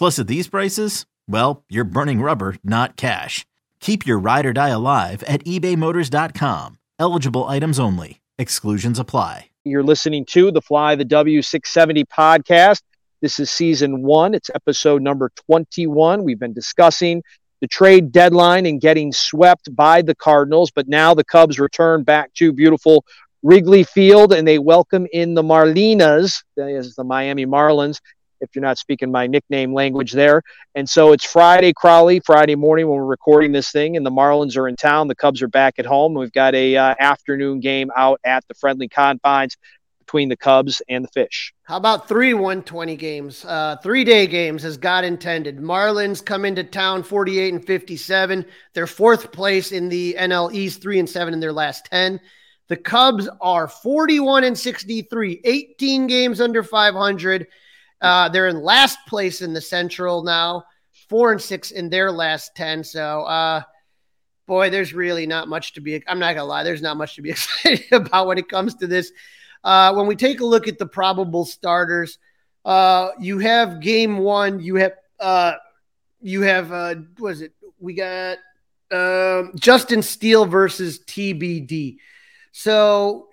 Plus, at these prices, well, you're burning rubber, not cash. Keep your ride or die alive at ebaymotors.com. Eligible items only. Exclusions apply. You're listening to the Fly the W670 podcast. This is season one. It's episode number 21. We've been discussing the trade deadline and getting swept by the Cardinals, but now the Cubs return back to beautiful Wrigley Field and they welcome in the Marlinas, that is the Miami Marlins, if you're not speaking my nickname language there. And so it's Friday, Crawly, Friday morning when we're recording this thing, and the Marlins are in town. The Cubs are back at home. We've got a uh, afternoon game out at the friendly confines between the Cubs and the Fish. How about three 120 games, uh, three day games as God intended? Marlins come into town 48 and 57. They're fourth place in the NL East, three and seven in their last 10. The Cubs are 41 and 63, 18 games under 500. Uh, they're in last place in the Central now, four and six in their last 10. So, uh, boy, there's really not much to be, I'm not to lie, there's not much to be excited about when it comes to this. Uh, when we take a look at the probable starters, uh, you have game one, you have, uh, you have, uh, was it? We got uh, Justin Steele versus TBD. So,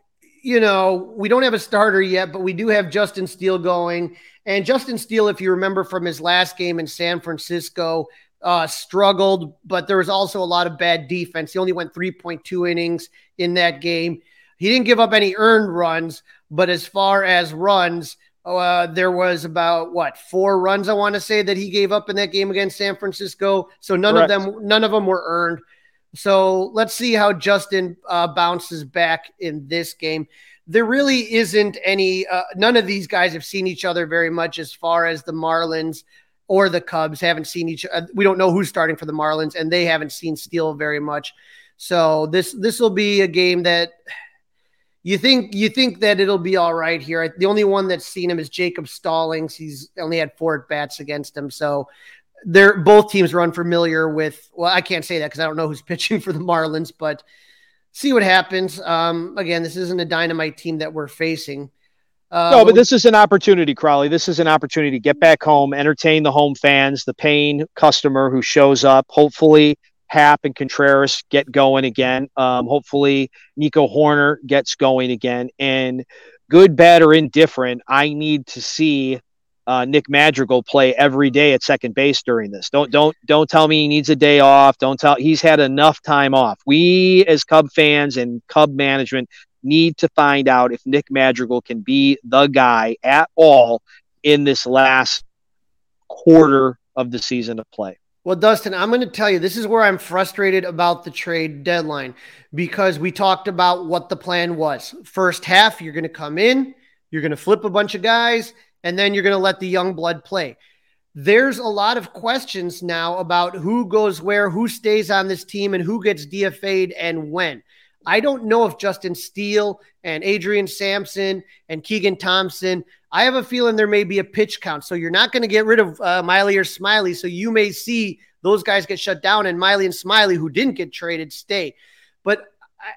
you know, we don't have a starter yet, but we do have Justin Steele going. And Justin Steele, if you remember from his last game in San Francisco, uh, struggled, but there was also a lot of bad defense. He only went 3.2 innings in that game. He didn't give up any earned runs, but as far as runs, uh, there was about what four runs I want to say that he gave up in that game against San Francisco. So none Correct. of them, none of them were earned. So let's see how Justin uh, bounces back in this game there really isn't any, uh, none of these guys have seen each other very much as far as the Marlins or the Cubs haven't seen each uh, We don't know who's starting for the Marlins, and they haven't seen Steele very much. So this this will be a game that you think you think that it'll be all right here. The only one that's seen him is Jacob Stallings. He's only had four at bats against him, so they're both teams are unfamiliar with. Well, I can't say that because I don't know who's pitching for the Marlins, but see what happens. Um, again, this isn't a dynamite team that we're facing. Uh, no, but this is an opportunity, Crawly. This is an opportunity to get back home, entertain the home fans, the paying customer who shows up. Hopefully, Happ and Contreras get going again. Um, hopefully, Nico Hoerner gets going again. And good, bad, or indifferent, I need to see uh, Nick Madrigal play every day at second base during this. Don't don't don't tell me he needs a day off. Don't tell he's had enough time off. We as Cub fans and Cub management need to find out if Nick Madrigal can be the guy at all in this last quarter of the season of play. Well, Dustin, I'm going to tell you, this is where I'm frustrated about the trade deadline because we talked about what the plan was. First half, you're going to come in, you're going to flip a bunch of guys, and then you're going to let the young blood play. There's a lot of questions now about who goes where, who stays on this team, and who gets DFA'd and when. I don't know if Justin Steele and Adrian Sampson and Keegan Thompson. I have a feeling there may be a pitch count. So you're not going to get rid of uh, Miley or Smyly. So you may see those guys get shut down and Miley and Smyly, who didn't get traded, stay. But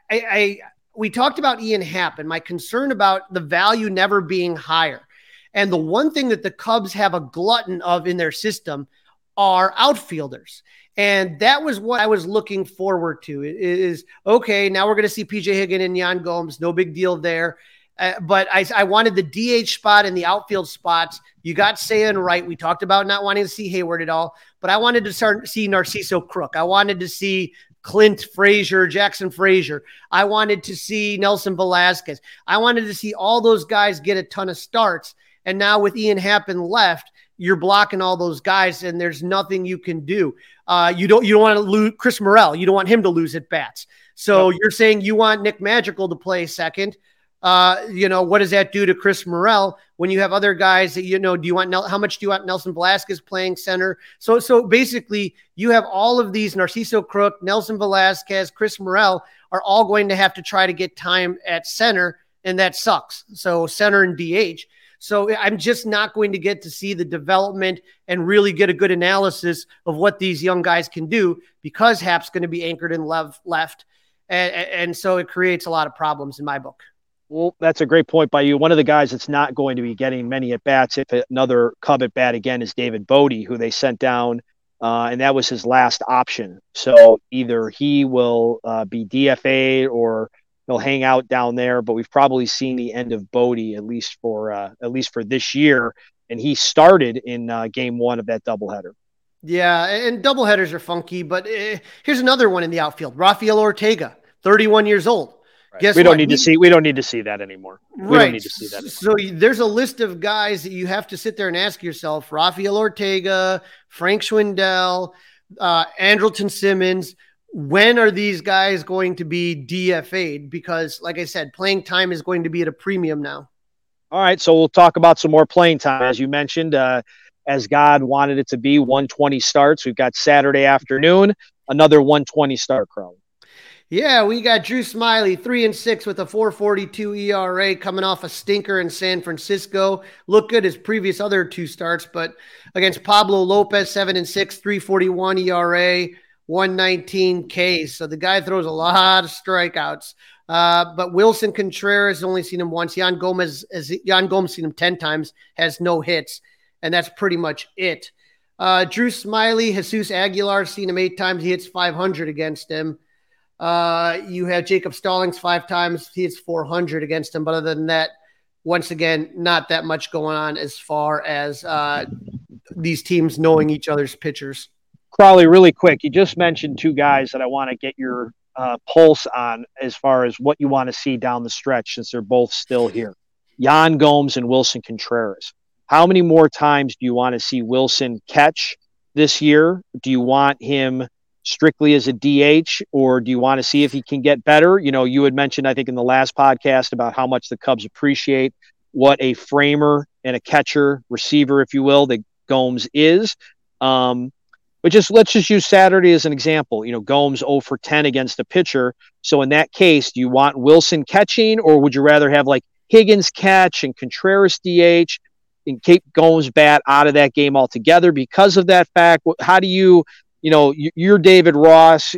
I, I, we talked about Ian Happ and my concern about the value never being higher. And the one thing that the Cubs have a glutton of in their system are outfielders. And that was what I was looking forward to is okay, now we're going to see PJ Higgin and Yan Gomes. No big deal there. Uh, but I, I, wanted the DH spot and the outfield spots. You got Seiya right. We talked about not wanting to see Hayward at all, but I wanted to start see Narciso Crook. I wanted to see Clint Frazier, Jackson Frazier. I wanted to see Nelson Velazquez. I wanted to see all those guys get a ton of starts. And now with Ian Happ in left, you're blocking all those guys, and there's nothing you can do. Uh, you don't you don't want to lose Chris Morel. You don't want him to lose at bats. So you're saying you want Nick Magical to play second. Uh, you know, what does that do to Chris Morel when you have other guys that you know? Do you want how much do you want Nelson Velazquez playing center? So, so basically, you have all of these Narciso Crook, Nelson Velazquez, Chris Morel are all going to have to try to get time at center, and that sucks. So, center and DH. So, I'm just not going to get to see the development and really get a good analysis of what these young guys can do because Happ's going to be anchored in left, left, and, and so it creates a lot of problems in my book. Well, that's a great point by you. One of the guys that's not going to be getting many at bats, if another Cub at bat again, is David Bote, who they sent down, uh, and that was his last option. So either he will uh, be DFA or he'll hang out down there. But we've probably seen the end of Bote at least for uh, at least for this year, and he started in uh, Game One of that doubleheader. Yeah, and doubleheaders are funky. But uh, here's another one in the outfield: Rafael Ortega, 31 years old Right. Guess we don't need to see we don't need to see that anymore. We right. don't need to see that. Anymore. So there's a list of guys that you have to sit there and ask yourself: Rafael Ortega, Frank Schwindel, uh, Andrelton Simmons. When are these guys going to be DFA'd? Because, like I said, playing time is going to be at a premium now. All right, so we'll talk about some more playing time, as you mentioned. Uh, as God wanted it to be, 120 starts. We've got Saturday afternoon, another 120 start, Crawly. Yeah, we got Drew Smyly, three and six with a 442 ERA coming off a stinker in San Francisco. Looked good his previous other two starts, but against Pablo Lopez, seven and six, 341 ERA, 119 Ks. So the guy throws a lot of strikeouts. Uh, but Willson Contreras only seen him once. Yan Gomes, as Yan Gomes seen him 10 times, has no hits, and that's pretty much it. Uh, Drew Smyly, Jesus Aguilar, seen him eight times. He hits 500 against him. Uh, you have Jacob Stallings five times. He hits 400 against him. But other than that, once again, not that much going on as far as uh, these teams knowing each other's pitchers. Crawly, really quick, you just mentioned two guys that I want to get your uh, pulse on as far as what you want to see down the stretch since they're both still here. Yan Gomes and Willson Contreras. How many more times do you want to see Willson catch this year? Do you want him strictly as a DH, or do you want to see if he can get better? You know, you had mentioned, I think, in the last podcast about how much the Cubs appreciate what a framer and a catcher, receiver, if you will, that Gomes is. Um, but just let's just use Saturday as an example. You know, Gomes 0 for 10 against a pitcher. So in that case, do you want Willson catching, or would you rather have like Higgins catch and Contreras DH and keep Gomes bat out of that game altogether because of that fact? How do you you know you're David Ross.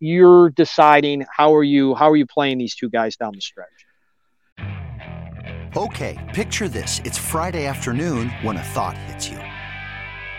You're deciding how are you how are you playing these two guys down the stretch. Okay, picture this: it's Friday afternoon when a thought hits you.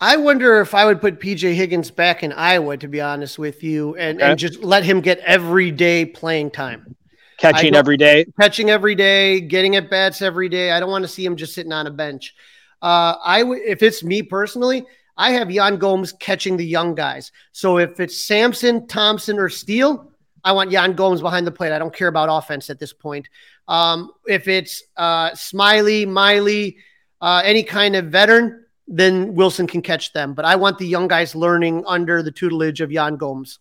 I wonder if I would put PJ Higgins back in Iowa, to be honest with you, and, okay. and just let him get every day playing time. Catching every day? Catching every day, getting at bats every day. I don't want to see him just sitting on a bench. Uh, I w- if it's me personally, I have Yan Gomes catching the young guys. So if it's Sampson, Thompson, or Steele, I want Yan Gomes behind the plate. I don't care about offense at this point. Um, if it's uh, Smyly, Miley, uh, any kind of veteran, then Willson can catch them. But I want the young guys learning under the tutelage of Yan Gomes.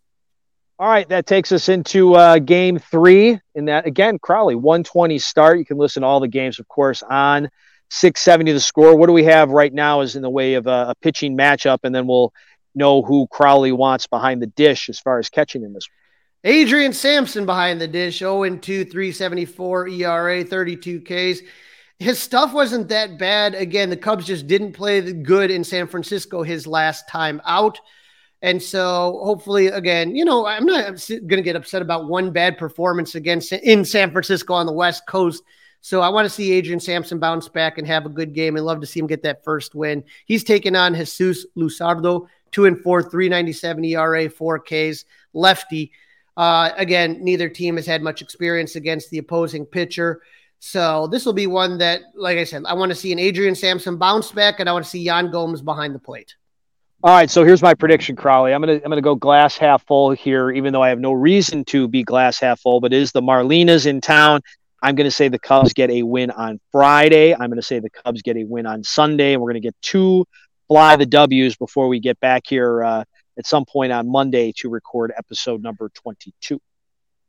All right, that takes us into uh, game three. In that, again, Crawly, 120 start. You can listen to all the games, of course, on 670 the score. What do we have right now is in the way of a, a pitching matchup, and then we'll know who Crawly wants behind the dish as far as catching in this one. Adrian Sampson behind the dish, 0 2, 374 ERA, 32 Ks. His stuff wasn't that bad. Again, the Cubs just didn't play good in San Francisco his last time out. And so hopefully, again, you know, I'm not going to get upset about one bad performance against in San Francisco on the West Coast. So I want to see Adrian Sampson bounce back and have a good game and love to see him get that first win. He's taking on Jesus Luzardo, two and four, 397 ERA, four Ks, lefty. Uh, again, neither team has had much experience against the opposing pitcher. So this will be one that, like I said, I want to see an Adrian Sampson bounce back and I want to see Yan Gomes behind the plate. All right, so here's my prediction, Crawly. I'm gonna I'm gonna go glass half full here, even though I have no reason to be glass half full. But is the Marlinas in town? I'm gonna say the Cubs get a win on Friday. I'm gonna say the Cubs get a win on Sunday, and we're gonna get two fly the W's before we get back here uh, at some point on Monday to record episode number 22.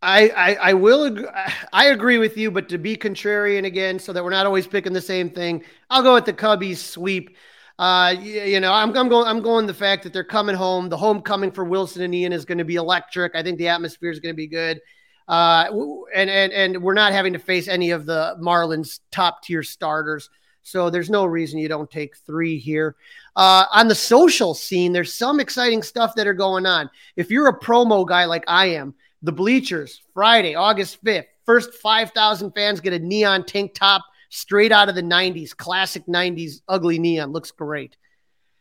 I, I, I will I agree with you, but to be contrarian again, so that we're not always picking the same thing, I'll go with the Cubbies sweep. Uh, you, you know, I'm, I'm going. I'm going the fact that they're coming home. The homecoming for Willson and Ian is going to be electric. I think the atmosphere is going to be good. Uh, and and and we're not having to face any of the Marlins top tier starters. So there's no reason you don't take three here. Uh, on the social scene, there's some exciting stuff that are going on. If you're a promo guy like I am, the bleachers Friday, August 5th, first 5,000 fans get a neon tank top straight out of the 90s, classic 90s ugly neon. Looks great.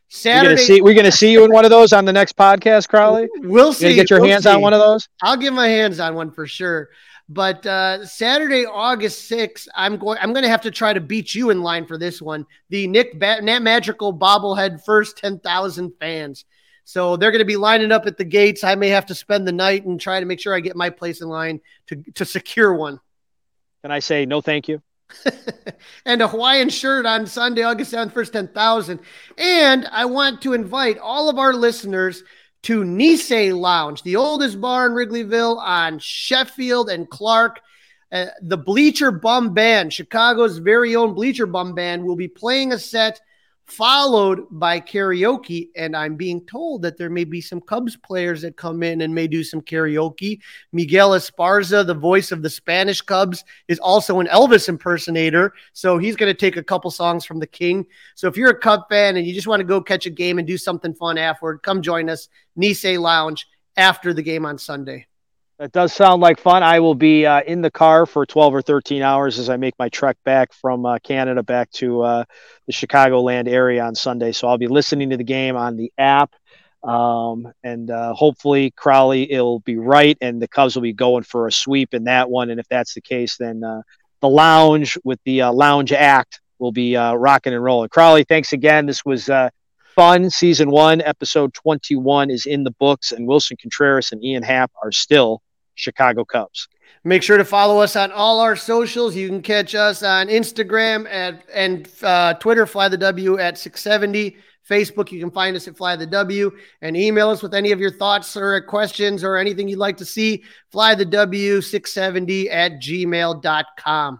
Saturday, we're gonna see, we're gonna see you in one of those on the next podcast, Crawly. We'll see. get your we'll hands see. on one of those. I'll get my hands on one for sure. But uh, Saturday, August 6th, I'm going. I'm going to have to try to beat you in line for this one. The Nick ba- Nat Magical bobblehead first 10,000 fans. So they're going to be lining up at the gates. I may have to spend the night and try to make sure I get my place in line to to secure one. Can I say no, thank you? and a Hawaiian shirt on Sunday, August 7th, first 10,000. And I want to invite all of our listeners to Nisei Lounge, the oldest bar in Wrigleyville on Sheffield and Clark. Uh, the Bleacher Bum Band, Chicago's very own Bleacher Bum Band, will be playing a set followed by karaoke. And I'm being told that there may be some Cubs players that come in and may do some karaoke. Miguel Esparza, the voice of the Spanish Cubs, is also an Elvis impersonator. So he's going to take a couple songs from the King. So if you're a Cub fan and you just want to go catch a game and do something fun afterward, come join us, Nisei Lounge, after the game on Sunday. That does sound like fun. I will be uh, in the car for 12 or 13 hours as I make my trek back from uh, Canada back to uh, the Chicagoland area on Sunday. So I'll be listening to the game on the app. Um, and uh, hopefully Crawly will be right and the Cubs will be going for a sweep in that one. And if that's the case, then uh, the lounge with the uh, lounge act will be rocking and rolling. Crawly, thanks again. This was fun. Season one, episode 21 is in the books, and Willson Contreras and Ian Happ are still Chicago Cubs. Make sure to follow us on all our socials. You can catch us on Instagram at, and uh, Twitter, Fly the W at 670. Facebook, you can find us at Fly the W and email us with any of your thoughts or questions or anything you'd like to see. Fly the W670 at gmail.com.